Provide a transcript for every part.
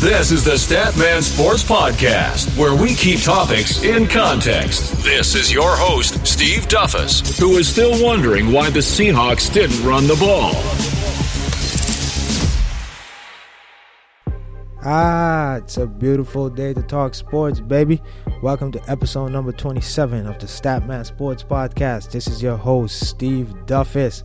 This is the Statman Sports Podcast, where we keep topics in context. This is your host, Steve Duffus, who is still wondering why the Seahawks didn't run the ball. Ah, it's a beautiful day to talk sports, baby. Welcome to episode number 27 of the Statman Sports Podcast. This is your host, Steve Duffus.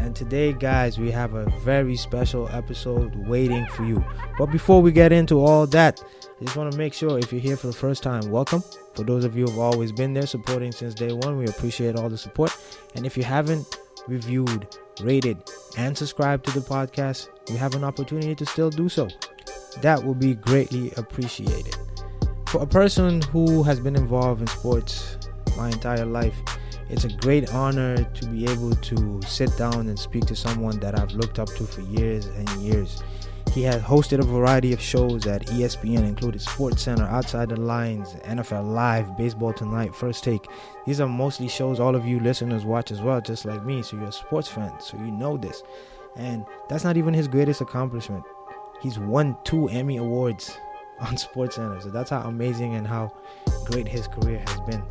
And today, guys, we have a very special episode waiting for you. But before we get into all that, I just want to make sure if you're here for the first time, welcome. For those of you who have always been there supporting since day one, we appreciate all the support. And if you haven't reviewed, rated, and subscribed to the podcast, you have an opportunity to still do so. That will be greatly appreciated. For a person who has been involved in sports my entire life, it's a great honor to be able to sit down and speak to someone that I've looked up to for years and years. He has hosted a variety of shows at ESPN, including Sports Center, Outside the Lines, NFL Live, Baseball Tonight, First Take. These are mostly shows all of you listeners watch as well, just like me. So you're a sports fan, so you know this. And that's not even his greatest accomplishment. He's won two Emmy Awards on Sports Center. So that's how amazing and how great his career has been.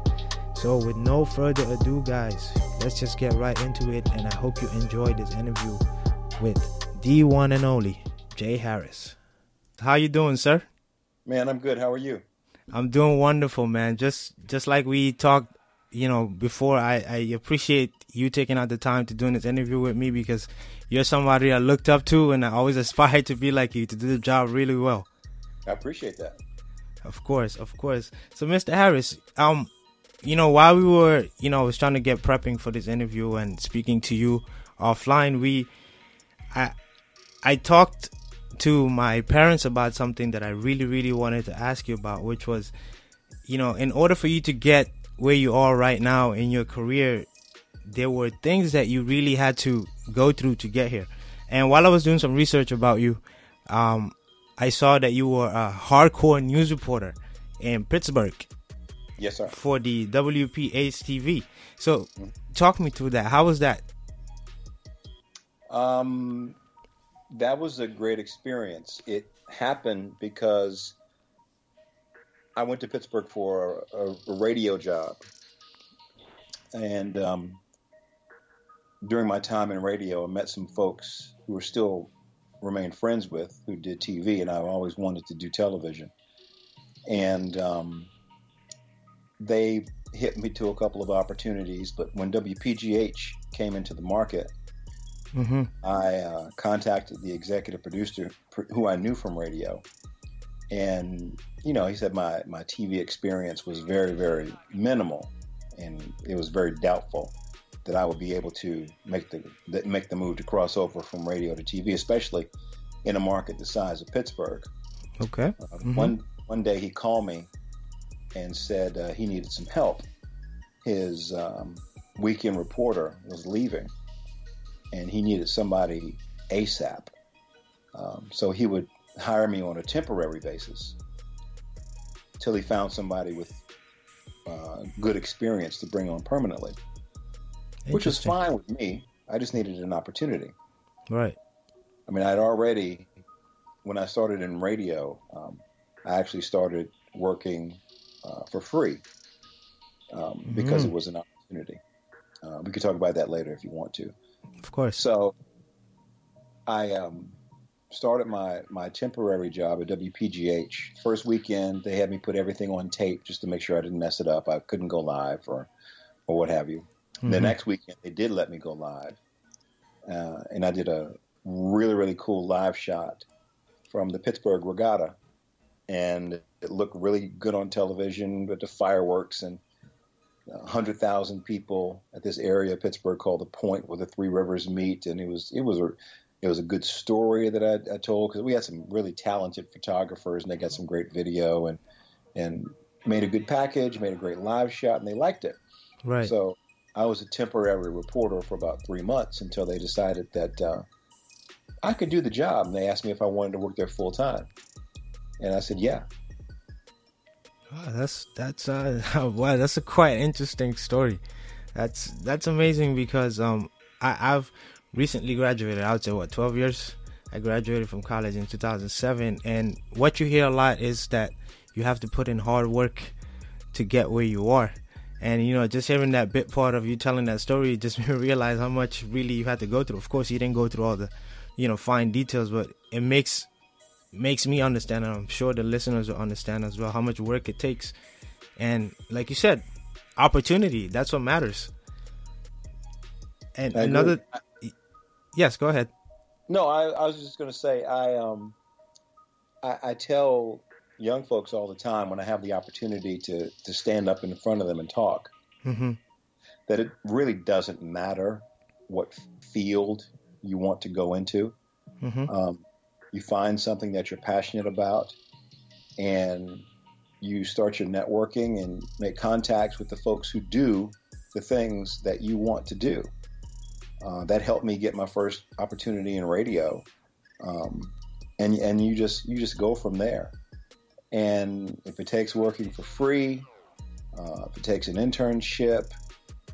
So, with no further ado, guys, let's just get right into it. And I hope you enjoyed this interview with the one and only Jay Harris. How you doing, sir? Man, I'm good. How are you? I'm doing wonderful, man. Just just like we talked, you know, before. I I appreciate you taking out the time to doing this interview with me because you're somebody I looked up to, and I always aspired to be like you to do the job really well. I appreciate that. Of course, of course. So, Mr. Harris, um, you know, while we were, you know, I was trying to get prepping for this interview and speaking to you offline, we, I, I talked to my parents about something that I really, really wanted to ask you about, which was, you know, in order for you to get where you are right now in your career, there were things that you really had to go through to get here. And while I was doing some research about you, um, I saw that you were a hardcore news reporter in Pittsburgh. Yes, sir. For the WPGH TV. So, talk me through that. How was that? Um, that was a great experience. It happened because I went to Pittsburgh for a, a radio job, and um, during my time in radio, I met some folks who were still remain friends with who did TV, and I always wanted to do television. And um, they hit me to a couple of opportunities, but when WPGH came into the market, mm-hmm. I uh, contacted the executive producer who I knew from radio, and you know he said my my TV experience was very very minimal, and it was very doubtful that I would be able to make the that make the move to cross over from radio to TV, especially in a market the size of Pittsburgh. Okay. Uh, mm-hmm. One one day he called me and said uh, he needed some help. His um, weekend reporter was leaving, and he needed somebody ASAP. Um, so he would hire me on a temporary basis till he found somebody with uh, good experience to bring on permanently, which was fine with me. I just needed an opportunity. Right. I mean, I'd already, when I started in radio, um, I actually started working uh, for free um, because mm-hmm. it was an opportunity. Uh, we could talk about that later if you want to. Of course. So I um, started my, my temporary job at WPGH. First weekend, they had me put everything on tape just to make sure I didn't mess it up. I couldn't go live or, or what have you. Mm-hmm. The next weekend, they did let me go live. Uh, and I did a really, really cool live shot from the Pittsburgh Regatta. And it looked really good on television with the fireworks and 100,000 people at this area of Pittsburgh called the Point where the three rivers meet. And it was, it was a, it was a good story that I, I told because we had some really talented photographers and they got some great video and, and made a good package, made a great live shot and they liked it. Right. So I was a temporary reporter for about three months until they decided that, uh, I could do the job. And they asked me if I wanted to work there full time. And I said, yeah. Oh, that's that's uh wow that's a quite interesting story. That's that's amazing because um I, I've recently graduated. I would say what twelve years. I I graduated from college in 2007, and what you hear a lot is that you have to put in hard work to get where you are. And you know, just hearing that bit part of you telling that story just made me realize how much really you had to go through. Of course, you didn't go through all the, you know, fine details, but it makes makes me understand, and I'm sure the listeners will understand as well how much work it takes. And like you said, opportunity. That's what matters. And another, yes, go ahead. No, I, I was just going to say I um I, I, tell young folks all the time when I have the opportunity to to stand up in front of them and talk mm-hmm. that it really doesn't matter what field you want to go into. Mm-hmm. Um, you find something that you're passionate about, and you start your networking and make contacts with the folks who do the things that you want to do. Uh, that helped me get my first opportunity in radio, um, and and you just you just go from there. And if it takes working for free, uh, if it takes an internship,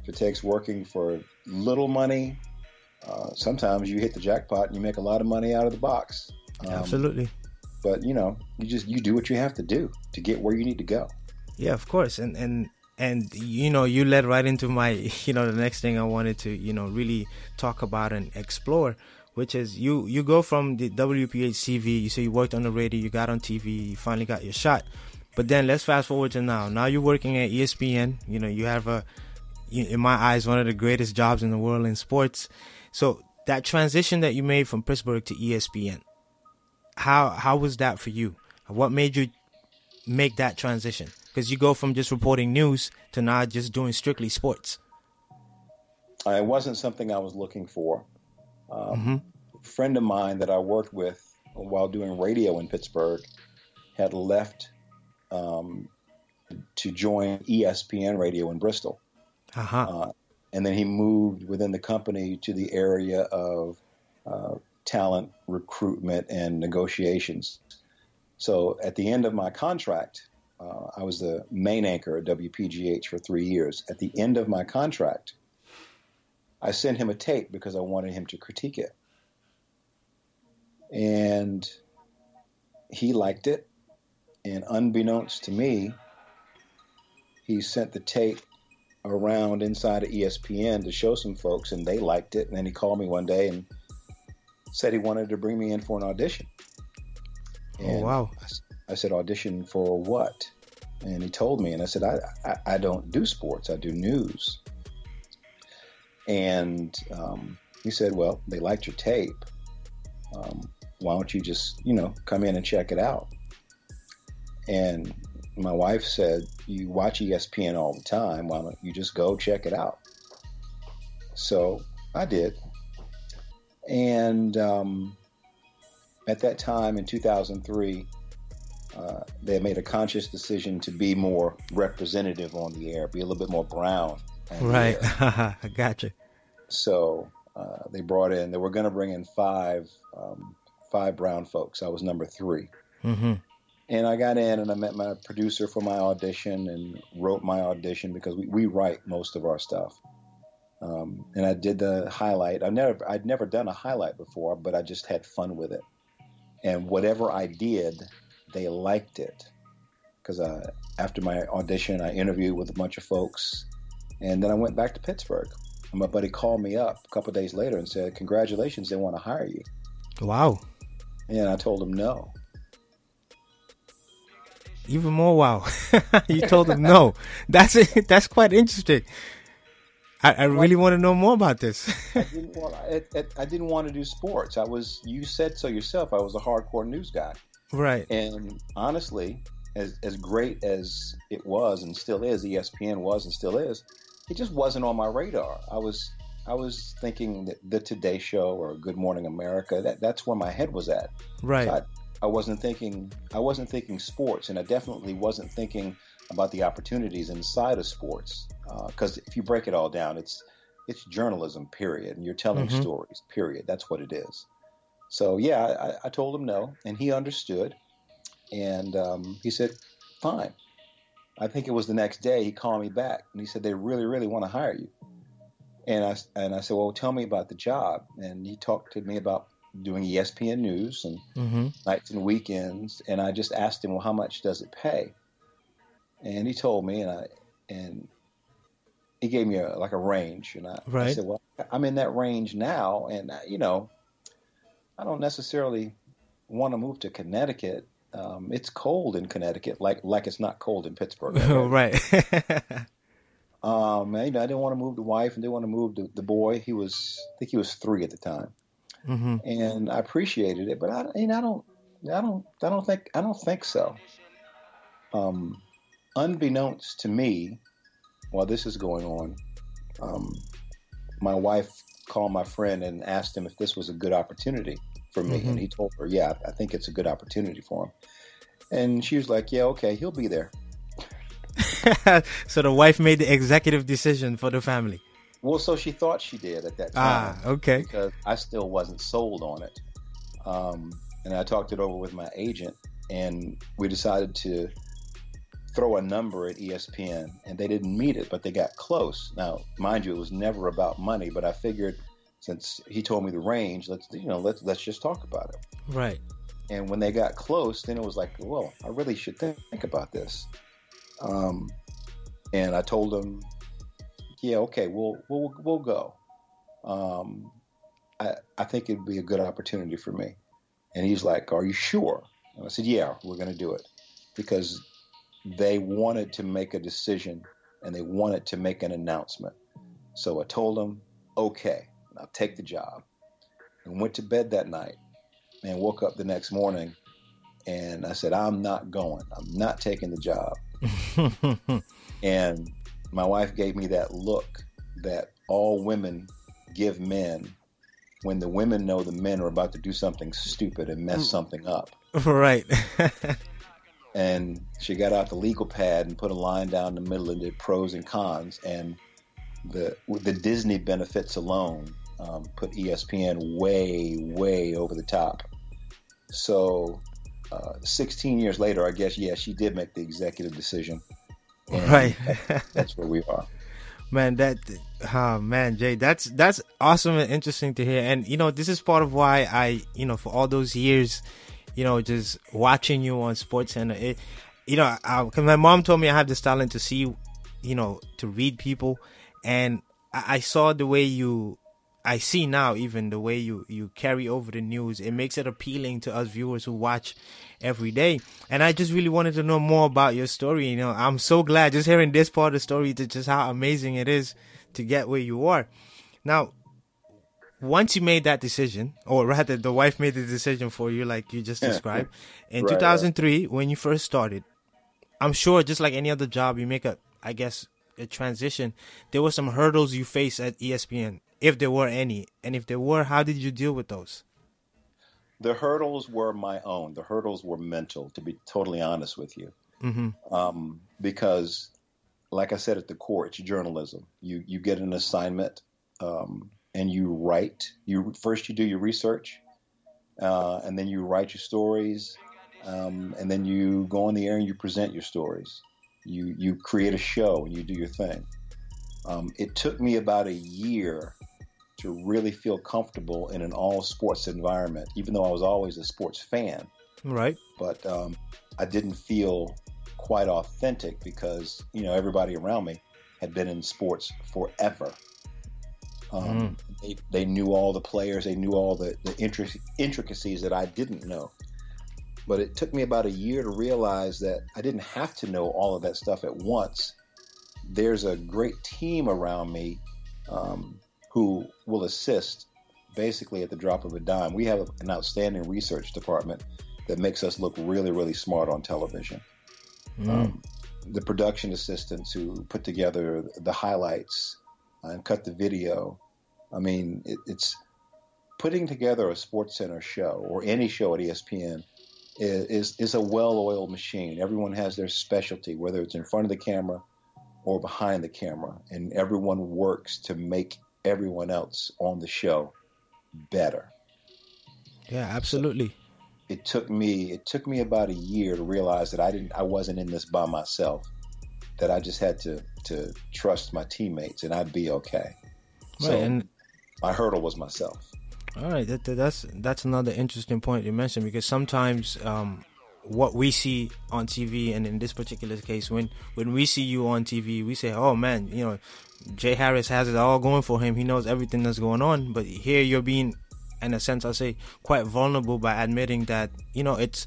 if it takes working for little money, uh, sometimes you hit the jackpot and you make a lot of money out of the box. Um, Absolutely. But you know, you just you do what you have to do to get where you need to go. Yeah, of course, and and and you know you led right into my you know the next thing i wanted to you know really talk about and explore which is you you go from the WPGH TV you say you worked on the radio you got on tv you finally got your shot. But then let's fast forward to now. Now you're working at espn you know you have a in my eyes one of the greatest jobs in the world in sports. So that transition that you made from pittsburgh to espn how how was that for you what made you make that transition because you go from just reporting news to now just doing strictly sports. It wasn't something I was looking for. Um, mm-hmm. A friend of mine that I worked with while doing radio in Pittsburgh had left um, to join ESPN Radio in Bristol. Uh-huh. Uh, and then he moved within the company to the area of uh, talent recruitment and negotiations. So at the end of my contract, uh, I was the main anchor at WPGH for three years. At the end of my contract, I sent him a tape because I wanted him to critique it. And he liked it. And unbeknownst to me, he sent the tape around inside of ESPN to show some folks, and they liked it. And then he called me one day and said he wanted to bring me in for an audition. Oh, and oh, wow. I, I said, audition for what? And he told me, and I said, I, I, I don't do sports, I do news. And um, he said, Well, they liked your tape. Um, why don't you just, you know, come in and check it out? And my wife said, You watch ESPN all the time. Why don't you just go check it out? So I did. And um, at that time in 2003, uh, they made a conscious decision to be more representative on the air, be a little bit more brown. Right, I gotcha. So uh, they brought in. They were going to bring in five um, five brown folks. I was number 3 mm-hmm. And I got in and I met my producer for my audition and wrote my audition because we, we write most of our stuff. Um, and I did the highlight. I never I'd never done a highlight before, but I just had fun with it. And whatever I did, they liked it because uh, after my audition, I interviewed with a bunch of folks, and then I went back to Pittsburgh. And my buddy called me up a couple days later and said, "Congratulations, they want to hire you." Wow. And I told him no. Even more wow. you told him no. That's it. That's quite interesting. I, I really want to know more about this. I, didn't want, I, I didn't want to do sports. I was. You said so yourself. I was a hardcore news guy. Right. And honestly, as as great as it was and still is, ESPN was and still is, it just wasn't on my radar. I was I was thinking that the Today Show or Good Morning America. That that's where my head was at. Right. So I, I wasn't thinking I wasn't thinking sports, and I definitely wasn't thinking about the opportunities inside of sports. Because uh, if you break it all down, it's it's journalism, period, and you're telling mm-hmm. stories, period. That's what it is. So yeah, I, I told him no, and he understood, and um, he said, "Fine." I think it was the next day he called me back and he said they really, really want to hire you. And I and I said, "Well, tell me about the job." And he talked to me about doing ESPN News and mm-hmm. nights and weekends. And I just asked him, "Well, how much does it pay?" And he told me, and I and he gave me a like a range, and I, right. I said, "Well, I'm in that range now, and uh, you know, I don't necessarily want to move to Connecticut. Um, it's cold in Connecticut, like like it's not cold in Pittsburgh. Right. um, and, you know, I didn't want to move the wife, and didn't want to move the, the boy. He was, I think he was three at the time, mm-hmm. and I appreciated it, but I, you know, I don't, I don't, I don't think, I don't think so. Um, unbeknownst to me, while this is going on, um, my wife called my friend and asked him if this was a good opportunity for me, mm-hmm. and he told her, "Yeah, I think it's a good opportunity for him." And she was like, "Yeah, okay, he'll be there." so the wife made the executive decision for the family. Well, so she thought she did at that ah, time. Ah, okay. Because I still wasn't sold on it, um, and I talked it over with my agent, and we decided to throw a number at ESPN, and they didn't meet it, but they got close. Now, mind you, it was never about money, but I figured since he told me the range, let's you know let's let's just talk about it. Right. And when they got close, then it was like, well, I really should think, think about this. Um, and I told him, yeah, okay, we'll we'll we'll go. Um, I I think it'd be a good opportunity for me. And he's like, are you sure? And I said, yeah, we're going to do it because they wanted to make a decision and they wanted to make an announcement. So I told them, okay, I'll take the job. And went to bed that night and woke up the next morning and I said, I'm not going. I'm not taking the job. and my wife gave me that look that all women give men when the women know the men are about to do something stupid and mess something up. Right. and she got out the legal pad and put a line down the middle and did pros and cons and the the Disney benefits alone um, put ESPN way way over the top. So, uh, 16 years later, I guess yeah, she did make the executive decision. right, that's, that's where we are. Man, that oh man, Jay, that's that's awesome and interesting to hear. And you know, this is part of why I, you know, for all those years you know, just watching you on Sports Center. It, you know, because my mom told me I have this talent to see, you know, to read people, and I, I saw the way you. I see now even the way you, you carry over the news. It makes it appealing to us viewers who watch every day. And I just really wanted to know more about your story. You know, I'm so glad just hearing this part of the story to just how amazing it is to get where you are. Now, once you made that decision, or rather, the wife made the decision for you, like you just described, in right, 2003, right. when you first started, I'm sure just like any other job, you make a, I guess, a transition. There were some hurdles you faced at ESPN, if there were any, and if there were, how did you deal with those? The hurdles were my own. The hurdles were mental, to be totally honest with you, mm-hmm. um, because, like I said at the core, it's journalism. You you get an assignment. Um, and you write. You first you do your research, uh, and then you write your stories, um, and then you go on the air and you present your stories. You you create a show and you do your thing. Um, it took me about a year to really feel comfortable in an all sports environment, even though I was always a sports fan. Right. But um, I didn't feel quite authentic because you know everybody around me had been in sports forever. Um, mm. they, they knew all the players, they knew all the, the intric- intricacies that I didn't know. But it took me about a year to realize that I didn't have to know all of that stuff at once. There's a great team around me um, who will assist basically at the drop of a dime. We have an outstanding research department that makes us look really, really smart on television. Mm. Um, the production assistants who put together the highlights and cut the video, I mean, it, it's putting together a Sports Center show or any show at ESPN is, is, is a well-oiled machine. Everyone has their specialty, whether it's in front of the camera or behind the camera, and everyone works to make everyone else on the show better. Yeah, absolutely. So it took me it took me about a year to realize that I didn't I wasn't in this by myself. That I just had to to trust my teammates and I'd be okay. Right, so, and my hurdle was myself. All right, that, that's that's another interesting point you mentioned because sometimes um, what we see on TV, and in this particular case, when when we see you on TV, we say, "Oh man, you know, Jay Harris has it all going for him. He knows everything that's going on." But here, you're being, in a sense, I say, quite vulnerable by admitting that you know it's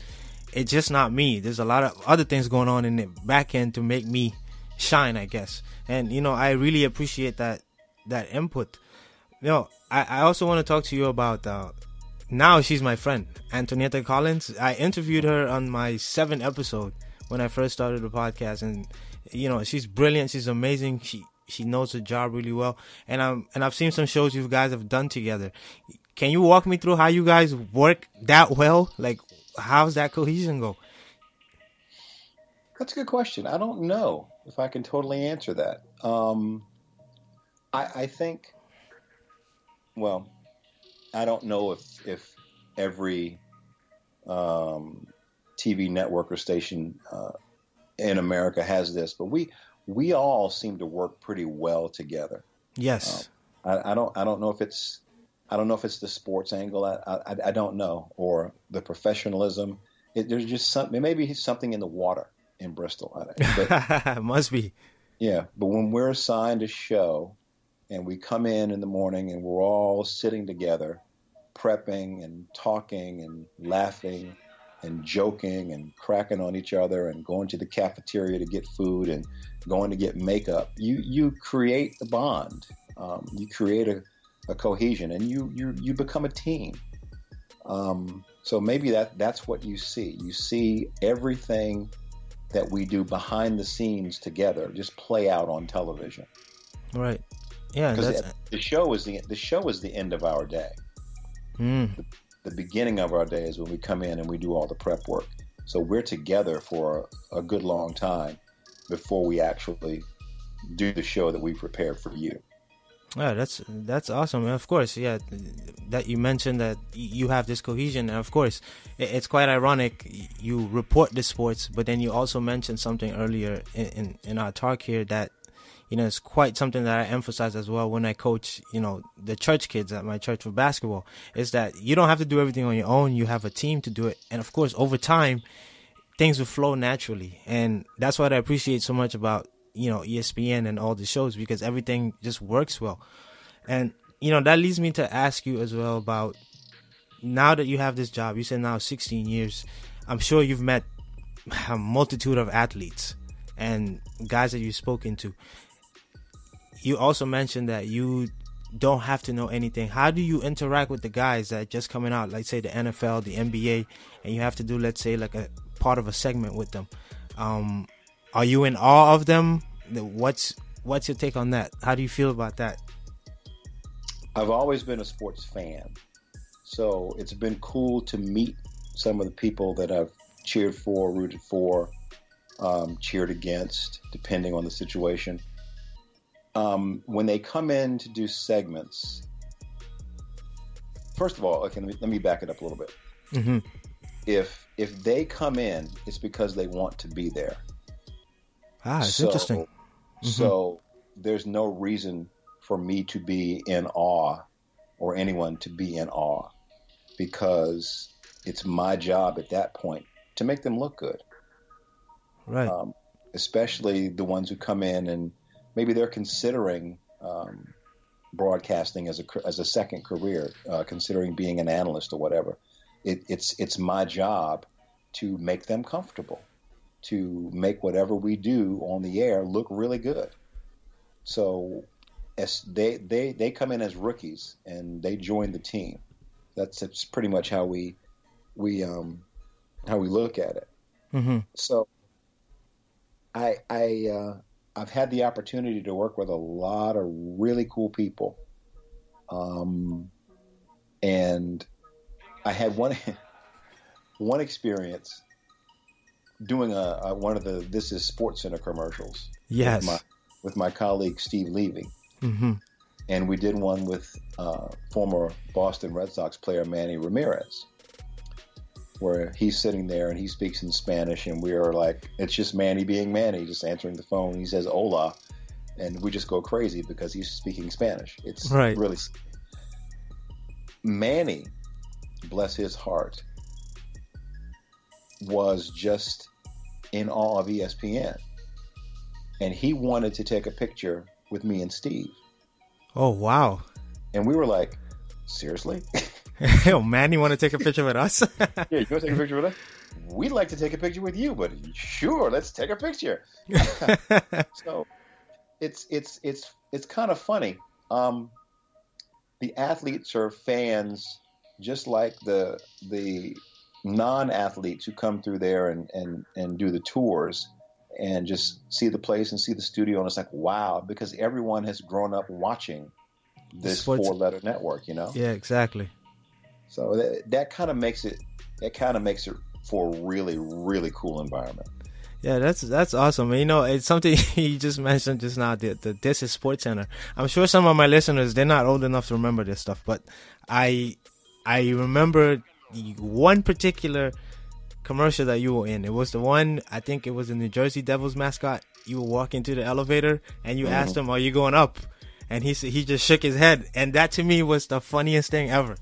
it's just not me. There's a lot of other things going on in the back end to make me shine, I guess. And you know, I really appreciate that that input. You know, I, I also want to talk to you about uh, now she's my friend, Antonietta Collins. I interviewed her on my seventh episode when I first started the podcast, and you know, she's brilliant. She's amazing. She she knows her job really well, and I'm and I've seen some shows you guys have done together. Can you walk me through how you guys work that well? Like, how's that cohesion go? That's a good question. I don't know if I can totally answer that. Um, I, I think, well, I don't know if if every um, TV network or station uh, in America has this, but we we all seem to work pretty well together. Yes. Um, I, I, don't I don't know if it's I don't know if it's the sports angle. I I, I don't know or the professionalism. It, there's just something. Maybe something in the water in Bristol. But, Must be. Yeah, but when we're assigned a show, and we come in in the morning and we're all sitting together, prepping and talking and laughing and joking and cracking on each other and going to the cafeteria to get food and going to get makeup. You you create a bond. Um, you create a, a cohesion and you you you become a team. Um, so maybe that that's what you see. You see everything that we do behind the scenes together just play out on television. Right. Yeah, because the show is the the show is the end of our day. Mm. The, the, beginning of our day is when we come in and we do all the prep work. So we're together for a, a good long time before we actually do the show that we prepared for you. Yeah, that's that's awesome. And of course, yeah, that you mentioned that you have this cohesion. And of course, it's quite ironic. You report the sports, but then you also mentioned something earlier in, in, in our talk here that you know, it's quite something that I emphasize as well when I coach, you know, the church kids at my church for basketball is that you don't have to do everything on your own. You have a team to do it. And of course, over time, things will flow naturally. And that's what I appreciate so much about, you know, ESPN and all the shows because everything just works well. And, you know, that leads me to ask you as well about now that you have this job, you said now 16 years, I'm sure you've met a multitude of athletes and guys that you've spoken to you also mentioned that you don't have to know anything. How do you interact with the guys that just coming out, like say the NFL, the NBA, and you have to do, let's say, like a part of a segment with them? Um, are you in awe of them? What's what's your take on that? How do you feel about that? I've always been a sports fan, so it's been cool to meet some of the people that I've cheered for, rooted for, um, cheered against, depending on the situation um, when they come in to do segments, first of all, okay, let me, let me back it up a little bit. Mm-hmm. If if they come in, it's because they want to be there. Ah, it's so, interesting. Mm-hmm. So there's no reason for me to be in awe or anyone to be in awe because it's my job at that point to make them look good. Right. Um, especially the ones who come in and maybe they're considering um, broadcasting as a as a second career, uh, considering being an analyst or whatever. It, it's it's my job to make them comfortable, to make whatever we do on the air look really good. So, as they they they come in as rookies and they join the team. That's it's pretty much how we we um how we look at it. Mm-hmm. So, I I uh, I've had the opportunity to work with a lot of really cool people. Um, and I had one one experience doing a, a, one of the This Is Sports Center commercials. Yes, with my, with my colleague Steve Levy, mm-hmm. and we did one with uh, former Boston Red Sox player Manny Ramirez where he's sitting there and he speaks in Spanish, and we are like, it's just Manny being Manny, just answering the phone. He says "Hola," and we just go crazy because he's speaking Spanish. It's right. really. Manny, bless his heart, was just in awe of ESPN. And he wanted to take a picture with me and Steve. Oh wow! And we were like, seriously? oh man, you want to take a picture with us? yeah, you want to take a picture with us? We'd like to take a picture with you, but sure, let's take a picture. so it's it's it's it's kind of funny. Um, the athletes are fans, just like the the non-athletes who come through there and and and do the tours and just see the place and see the studio and it's like wow because everyone has grown up watching this four-letter network you know yeah exactly so uh, that, that kind of makes it that kind of makes it for a really really cool environment yeah, that's that's awesome. You know, it's something you just mentioned just now. The, the this is Sports Center. I'm sure some of my listeners they're not old enough to remember this stuff, but I I remember one particular commercial that you were in. It was the one I think it was the New Jersey Devils mascot. You were walking to the elevator and you mm-hmm. asked him, "Are you going up?" And he he just shook his head, and that to me was the funniest thing ever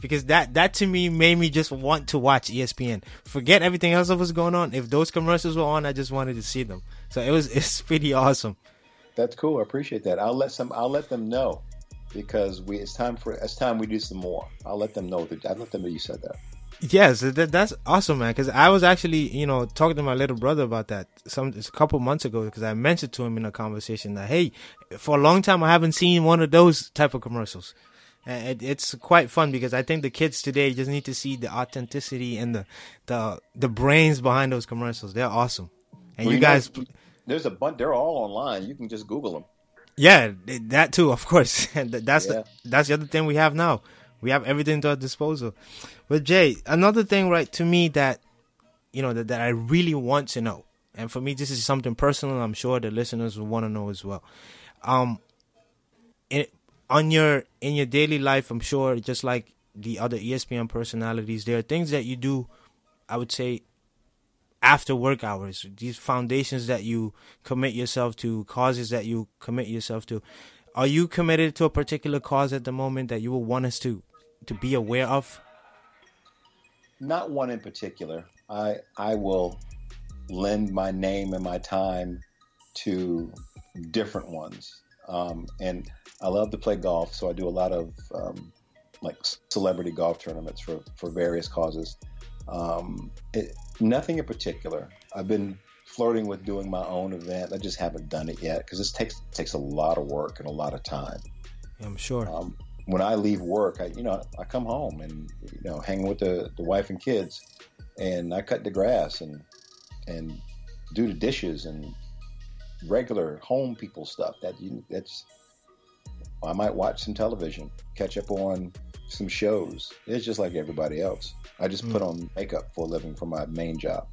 because that that to me made me just want to watch ESPN. Forget everything else that was going on. If those commercials were on, I just wanted to see them. So it was it's pretty awesome. That's cool. I appreciate that. I'll let some. I'll let them know because we it's time for it's time we do some more. I'll let them know that I let them know you said that. Yes, that, that's awesome, man. Because I was actually, you know, talking to my little brother about that some a couple months ago. Because I mentioned to him in a conversation that, hey, for a long time I haven't seen one of those type of commercials. And it's quite fun because I think the kids today just need to see the authenticity and the the the brains behind those commercials. They're awesome. And well, you, you guys, know, there's a bunch. They're all online. You can just Google them. Yeah, that too, of course. And that's yeah. the that's the other thing we have now. We have everything to our disposal. But Jay, another thing, right, to me that you know that, that I really want to know, and for me this is something personal. I'm sure the listeners will want to know as well. Um, it, on your in your daily life, I'm sure just like the other ESPN personalities, there are things that you do. I would say after work hours, these foundations that you commit yourself to, causes that you commit yourself to. Are you committed to a particular cause at the moment that you will want us to to be aware of? Not one in particular. I I will lend my name and my time to different ones. Um, and I love to play golf, so I do a lot of um, like celebrity golf tournaments for for various causes. Um, it, nothing in particular. I've been flirting with doing my own event. I just haven't done it yet because this takes takes a lot of work and a lot of time. I'm sure. Um, when I leave work, I you know I come home and you know hang with the, the wife and kids, and I cut the grass and and do the dishes and regular home people stuff. That you, that's I might watch some television, catch up on some shows. It's just like everybody else. I just mm. put on makeup for a living for my main job.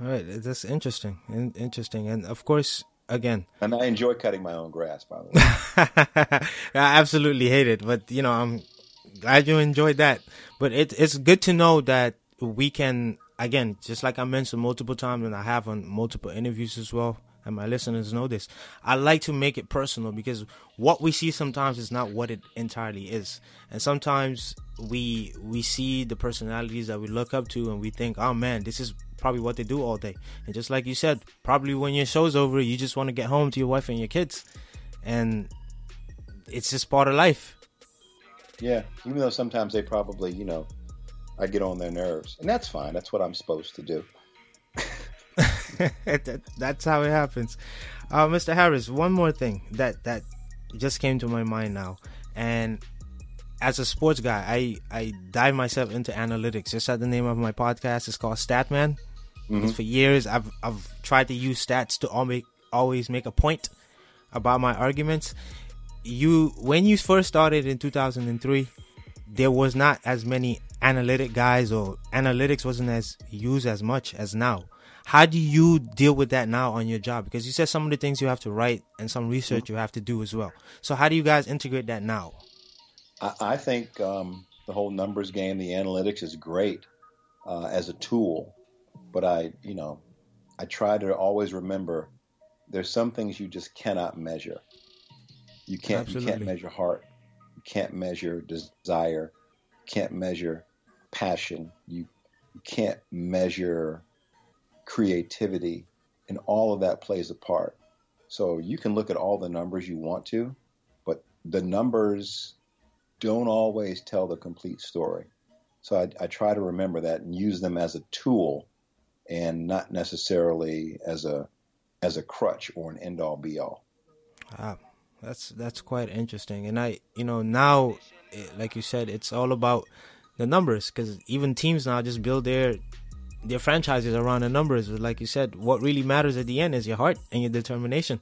All right, that's interesting. Interesting, and of course, again. And I enjoy cutting my own grass, by the way. I absolutely hate it, but you know, I'm glad you enjoyed that. But it, it's good to know that we can, again, just like I mentioned multiple times, and I have on multiple interviews as well and my listeners know this. I like to make it personal because what we see sometimes is not what it entirely is. And sometimes we we see the personalities that we look up to and we think, "Oh man, this is probably what they do all day." And just like you said, probably when your show's over, you just want to get home to your wife and your kids. And it's just part of life. Yeah, even though sometimes they probably, you know, I get on their nerves. And that's fine. That's what I'm supposed to do. that's how it happens. Uh, Mr. Harris, one more thing that that just came to my mind now, and as a sports guy, I I dive myself into analytics. Just at the name of my podcast is called Statman. Mm-hmm. For years, I've I've tried to use stats to always always make a point about my arguments. You when you first started in 2003, there was not as many analytic guys or analytics wasn't as used as much as now. How do you deal with that now on your job? Because you said some of the things you have to write and some research you have to do as well. So how do you guys integrate that now? I, I think um, the whole numbers game, the analytics is great uh, as a tool, but I, you know, I try to always remember there's some things you just cannot measure. You can't Absolutely. you can't measure heart, you can't measure desire, you can't measure passion, you, you can't measure creativity, and all of that plays a part. So you can look at all the numbers you want to, but the numbers don't always tell the complete story. So I, I try to remember that and use them as a tool and not necessarily as a as a crutch or an end all be all. Ah, that's that's quite interesting. And I, you know, now, like you said, it's all about the numbers because even teams now just build their their franchises around the numbers. But like you said, what really matters at the end is your heart and your determination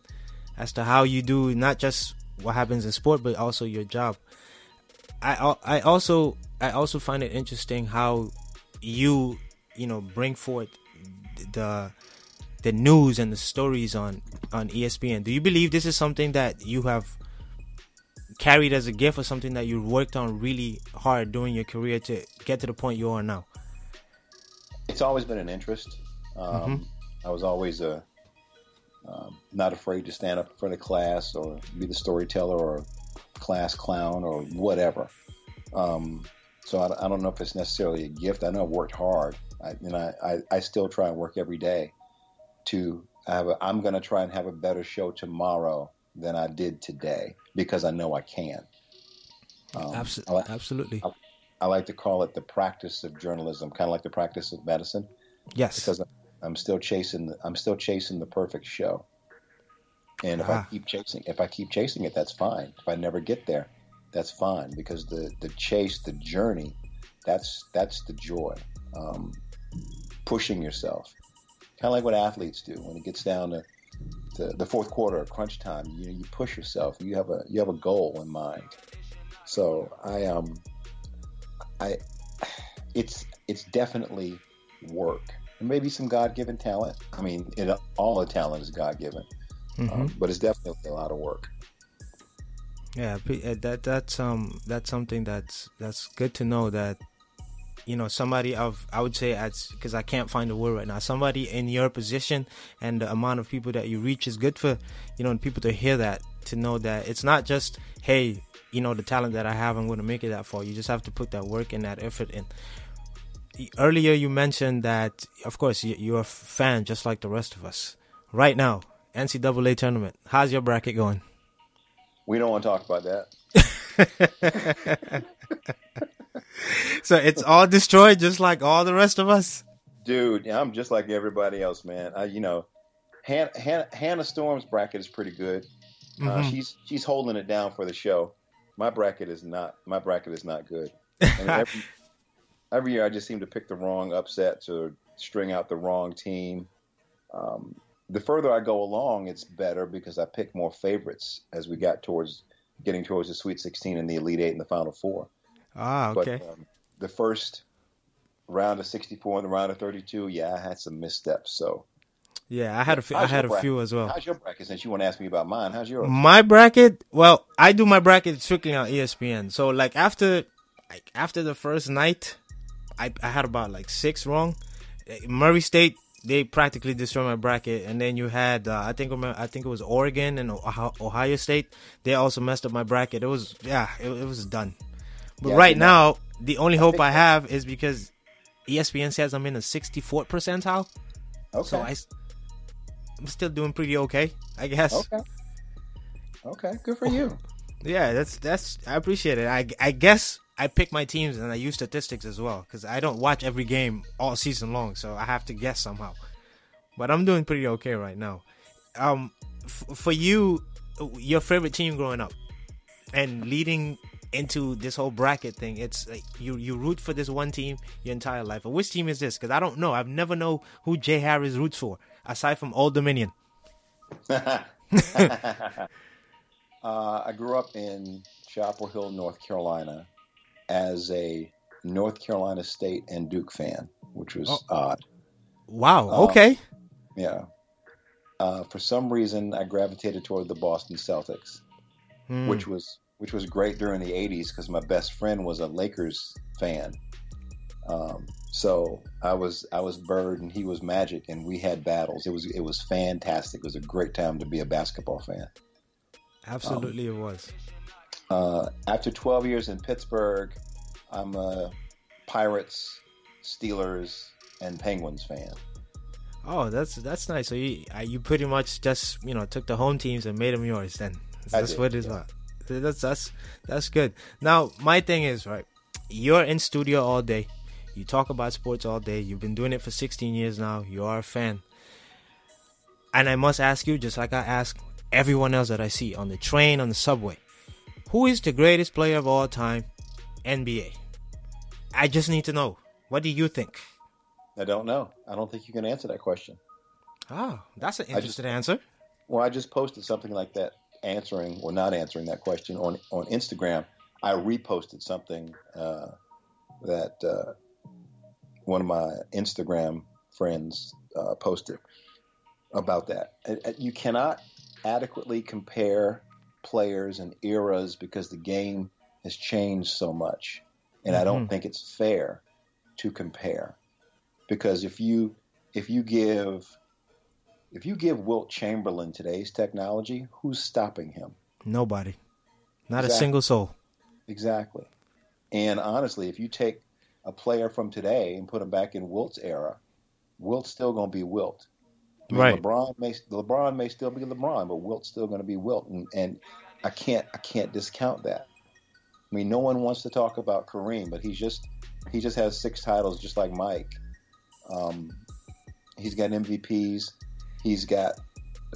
as to how you do not just what happens in sport, but also your job. I I also I also find it interesting how you you know bring forth the the news and the stories on on ESPN. Do you believe this is something that you have carried as a gift or something that you worked on really hard during your career to get to the point you are now? It's always been an interest. Um, mm-hmm. I was always a um, not afraid to stand up in front of class or be the storyteller or class clown or whatever. Um, so I, I, don't know if it's necessarily a gift. I know I've worked hard, I, and I, I, I still try and work every day to have. A, I'm going to try and have a better show tomorrow than I did today because I know I can. Um, absolutely. I, absolutely. I, I, like to call it the practice of journalism, kind of like the practice of medicine. Yes. Because I'm still chasing. The, I'm still chasing the perfect show. And if ah. I keep chasing, if I keep chasing it, that's fine. If I never get there, that's fine because the the chase, the journey, that's that's the joy. Um, pushing yourself, kind of like what athletes do when it gets down to the, the fourth quarter, crunch time. You you push yourself. You have a you have a goal in mind. So I um I it's it's definitely work and maybe some God given talent. I mean, it, all the talent is God given, mm-hmm. um, but it's definitely a lot of work. Yeah, uh, that that's um that's something that's that's good to know that you know somebody of I would say as because I can't find the word right now somebody in your position and the amount of people that you reach is good for you know people to hear that to know that it's not just hey you know the talent that I have I'm going to make it that far you just have to put that work and that effort in earlier you mentioned that of course you're a fan just like the rest of us right now NCAA tournament how's your bracket going we don't want to talk about that. so it's all destroyed, just like all the rest of us. Dude, I'm just like everybody else, man. I, you know, Hannah, Hannah, Hannah Storm's bracket is pretty good. Uh, mm-hmm. she's she's holding it down for the show. My bracket is not. My bracket is not good. every, every year, I just seem to pick the wrong upsets or string out the wrong team. Um, the further I go along, it's better because I pick more favorites as we got towards getting towards the Sweet 16 and the Elite Eight and the Final Four. Ah, okay. But, um, the first round of 64 and the round of 32, yeah, I had some missteps. So. Yeah, I had a few, I had a few as well. How's your bracket? Since you want to ask me about mine, how's yours? My bracket, well, I do my bracket strictly on ESPN. So like after, like after the first night, I I had about like six wrong. Murray State they practically destroyed my bracket. And then you had uh, I think I think it was Oregon and Ohio State. They also messed up my bracket. It was yeah, it, it was done. But yeah, right now, the only hope I have is because ESPN says I'm in the 64th percentile. Okay. So I, I'm still doing pretty okay, I guess. Okay. Okay, good for you. Yeah, that's that's I appreciate it. I I guess I pick my teams and I use statistics as well because I don't watch every game all season long, so I have to guess somehow. But I'm doing pretty okay right now. Um, f- for you, your favorite team growing up and leading into this whole bracket thing, it's like you you root for this one team your entire life. But which team is this? Because I don't know. I've never know who Jay Harris roots for aside from Old Dominion. uh, I grew up in Chapel Hill, North Carolina as a North Carolina State and Duke fan, which was oh. odd. Wow. Um, okay. Yeah. Uh, for some reason, I gravitated toward the Boston Celtics, hmm. which was which was great during the '80s because my best friend was a Lakers fan. Um, so I was I was Bird and he was Magic, and we had battles. It was it was fantastic. It was a great time to be a basketball fan. Absolutely, um, it was. Uh, after 12 years in Pittsburgh, I'm a Pirates, Steelers, and Penguins fan. Oh, that's that's nice. So you uh, you pretty much just you know took the home teams and made them yours. Then that's did, what it is. yeah. about. That's that's that's good. Now my thing is right. You're in studio all day. You talk about sports all day. You've been doing it for 16 years now. You are a fan. And I must ask you, just like I ask everyone else that I see on the train, on the subway, who is the greatest player of all time, NBA? I just need to know. What do you think? I don't know. I don't think you can answer that question. Oh, that's an just- interesting answer. Well, I just posted something like that, answering or not answering that question on on Instagram. I reposted something uh, that uh, one of my Instagram friends uh, posted about that. And- and You cannot adequately compare players and eras because the game has changed so much, and I don't Mhm. think it's fair to compare because if you if you give if you give Wilt Chamberlain today's technology, who's stopping him? Nobody. Not a single soul. Exactly. And honestly, if you take a player from today and put him back in Wilt's era, Wilt's still going to be Wilt. I mean, Right. LeBron may LeBron may still be LeBron, but Wilt's still going to be Wilt, and, and I can't I can't discount that. I mean, no one wants to talk about Kareem, but he's just he just has six titles, just like Mike. Um, he's got MVPs. He's got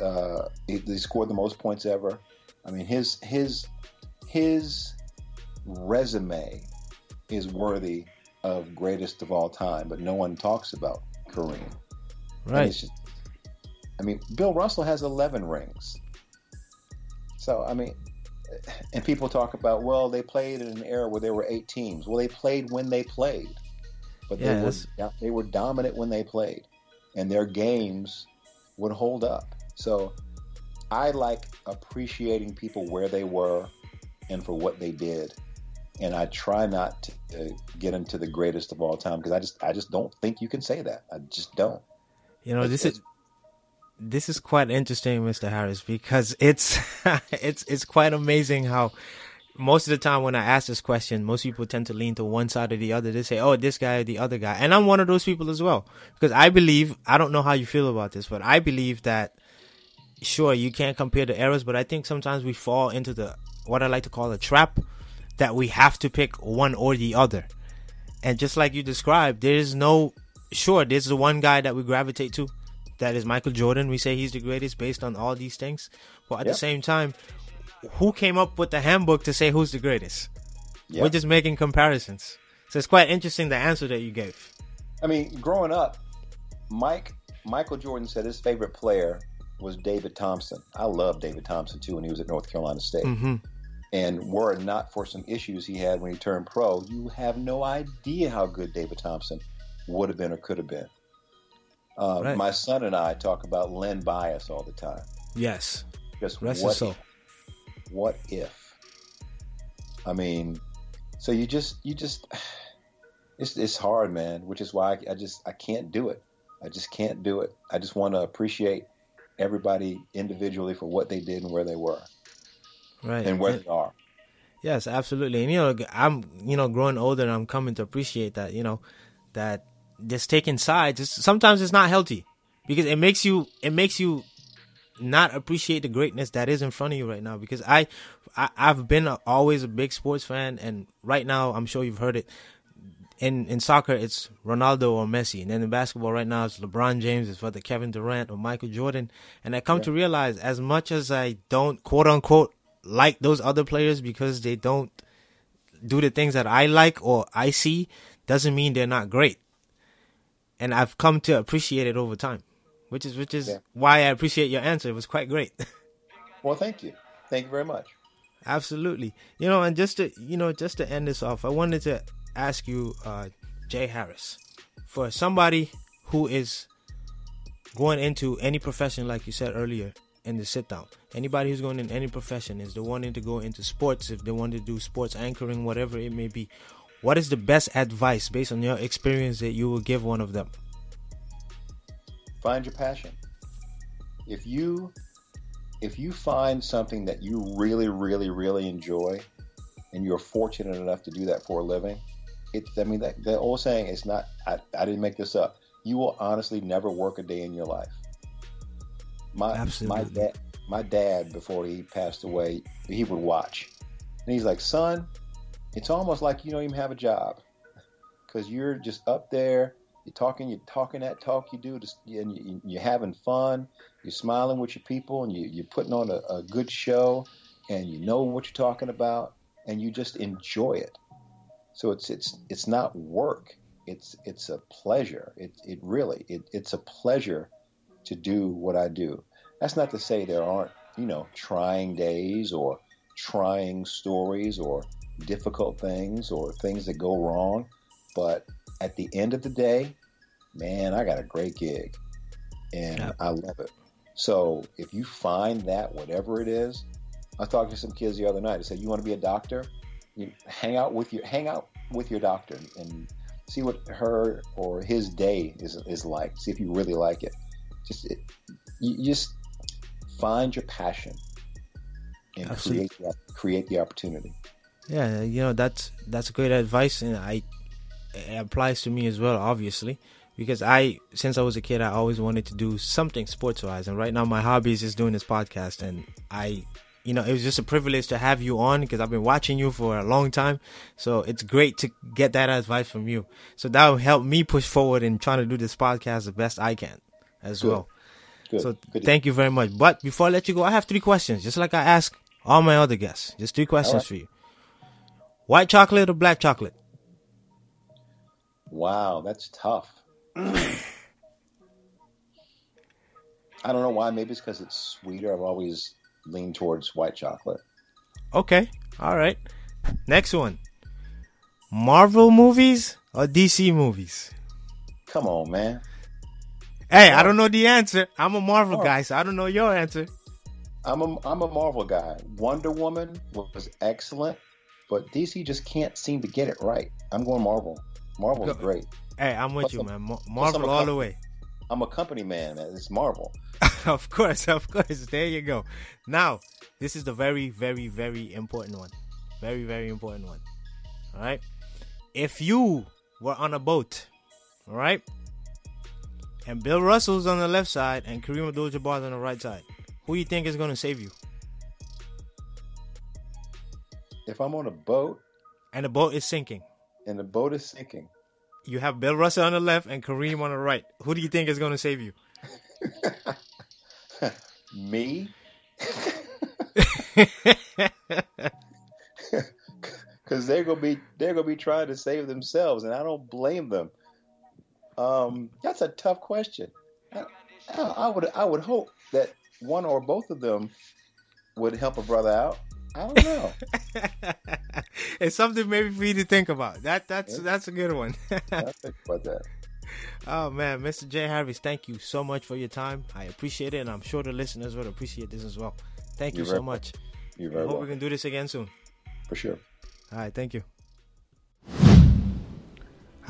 uh, he, he scored the most points ever. I mean, his his his resume is worthy of greatest of all time, but no one talks about Kareem. Right. just- I mean, Bill Russell has 11 rings. So, I mean, and people talk about, well, they played in an era where there were eight teams. Well, they played when they played, but Yeah, they, were, they were dominant when they played, and their games would hold up. So, I like appreciating people where they were and for what they did. And I try not to, get into the greatest of all time because I just I just don't think you can say that. I just don't. You know, this is this is quite interesting, Mr. Harris, because it's it's it's quite amazing how most of the time when I ask this question, most people tend to lean to one side or the other. They say, "Oh, this guy or the other guy," and I'm one of those people as well. Because I believe I don't know how you feel about this, but I believe that sure you can't compare the eras, but I think sometimes we fall into the what I like to call a trap that we have to pick one or the other. And just like you described, there is no sure there's the one guy that we gravitate to that is Michael Jordan. We say he's the greatest based on all these things. But at the same time, who came up with the handbook to say who's the greatest? Yeah. We're just making comparisons. So it's quite interesting the answer that you gave. I mean, growing up, Mike Michael Jordan said his favorite player was David Thompson. I love David Thompson too when he was at North Carolina State. hmm And were it not for some issues he had when he turned pro, you have no idea how good David Thompson would have been or could have been. Uh, Right. My son and I talk about Len Bias all the time. Yes. Just Rest what soul. what if? I mean, so you just you just it's it's hard, man. Which is why I, I just I can't do it. I just can't do it. I just want to appreciate everybody individually for what they did and where they were Right. and where And- they are. Yes, absolutely. And you know, I'm you know growing older, and I'm coming to appreciate that. You know, that just taking sides. It's, sometimes it's not healthy because it makes you it makes you not appreciate the greatness that is in front of you right now. Because I, I I've been a, always a big sports fan, and right now I'm sure you've heard it. In in soccer, it's Ronaldo or Messi, and then in basketball right now it's LeBron James, it's whether Kevin Durant or Michael Jordan. And I come to realize, as much as I don't quote unquote like those other players because they don't do the things that I like or I see, doesn't mean they're not great. And I've come to appreciate it over time, which is which is Yeah. why I appreciate your answer. It was quite great. Well, thank you, thank you very much. Absolutely. You know, and just to you know, just to end this off, I wanted to ask you, uh, Jay Harris, for somebody who is going into any profession, like you said earlier in the sit down. Anybody who's going in any profession is the wanting to go into sports, if they want to do sports anchoring, whatever it may be. What is the best advice based on your experience that you will give one of them? Find your passion. If you if you find something that you really, really, really enjoy, and you're fortunate enough to do that for a living, it's I mean that the old saying is not I, I didn't make this up. You will honestly never work a day in your life. My Absolutely. my dad my dad before he passed away, he would watch. And he's like, "Son, it's almost like you don't even have a job because you're just up there. You're talking. You're talking that talk you do, just, and you, you're having fun. You're smiling with your people, and you, you're putting on a, a good show, and you know what you're talking about, and you just enjoy it. So it's it's it's not work. It's it's a pleasure. It it really it, it's a pleasure to do what I do. That's not to say there aren't you know trying days or trying stories or difficult things or things that go wrong. But at the end of the day, man, I got a great gig and. I love it. So if you find that, whatever it is, I talked to some kids the other night. I said, "You want to be a doctor? You hang out with your hang out with your doctor and see what her or his day is is like. See if you really like it. Just it, you just find your passion and Absolutely. create the, create the opportunity. Yeah, you know that's that's great advice, and I it applies to me as well, obviously, because I since I was a kid, I always wanted to do something sports wise, and right now my hobby is just doing this podcast, and I. You know, it was just a privilege to have you on because I've been watching you for a long time. So it's great to get that advice from you. So that will help me push forward in trying to do this podcast the best I can as Good. well. Good. So Good. thank you very much. But before I let you go, I have three questions, just like I ask all my other guests. Just three questions right. for you. White chocolate or black chocolate? Wow, that's tough. I don't know why. Maybe it's because it's sweeter. I've always leaned towards white chocolate. Okay. All right. Next one. Marvel movies or DC movies? Come on, man. Hey, I don't know the answer. I'm a Marvel Oh. guy, so I don't know your answer. I'm a I'm a Marvel guy. Wonder Woman was excellent, but DC just can't seem to get it right. I'm going Marvel. Marvel's Go- great. Hey, I'm with Plus you, man. Mar- Marvel all the way. I'm a company man, man. It's Marvel. of course, of course. There you go. Now, this is the very, very, very important one. Very, very important one. All right. If you were on a boat, all right, and Bill Russell's on the left side and Kareem Abdul-Jabbar's on the right side, who do you think is going to save you? If I'm on a boat And the boat is sinking. and the boat is sinking, You have Bill Russell on the left and Kareem on the right. Who do you think is going to save you? me, because they're gonna be they're gonna be trying to save themselves, and I don't blame them. Um, that's a tough question. I, I I would I would hope that one or both of them would help a brother out. I don't know. it's something maybe for you to think about. That that's Yeah. that's a good one. I think about that. oh man, Mr. Jay Harris, thank you so much for your time. I appreciate it, and I'm sure the listeners will appreciate this as well. Thank you You're so much. You're I very hope we can do this again soon. For sure. All right, thank you.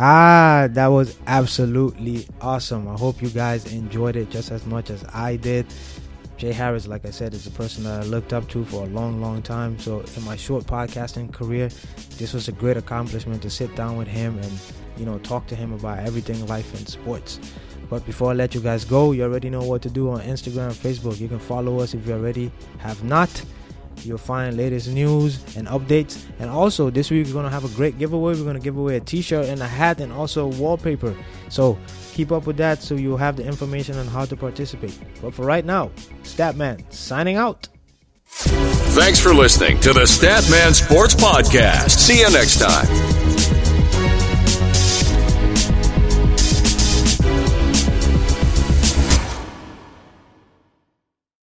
Ah, that was absolutely awesome. I hope you guys enjoyed it just as much as I did. Jay Harris, like I said, is a person that I looked up to for a long, long time. So, in my short podcasting career, this was a great accomplishment to sit down with him and, you know, talk to him about everything life and sports. But before I let you guys go, you already know what to do on Instagram, Facebook. You can follow us if you already have not. You'll find latest news and updates. And also, this week we're gonna have a great giveaway. We're gonna give away a T-shirt and a hat, and also wallpaper. So keep up with that, so you'll have the information on how to participate. But for right now, Statman signing out. Thanks for listening to the Statman Sports Podcast. See you next time.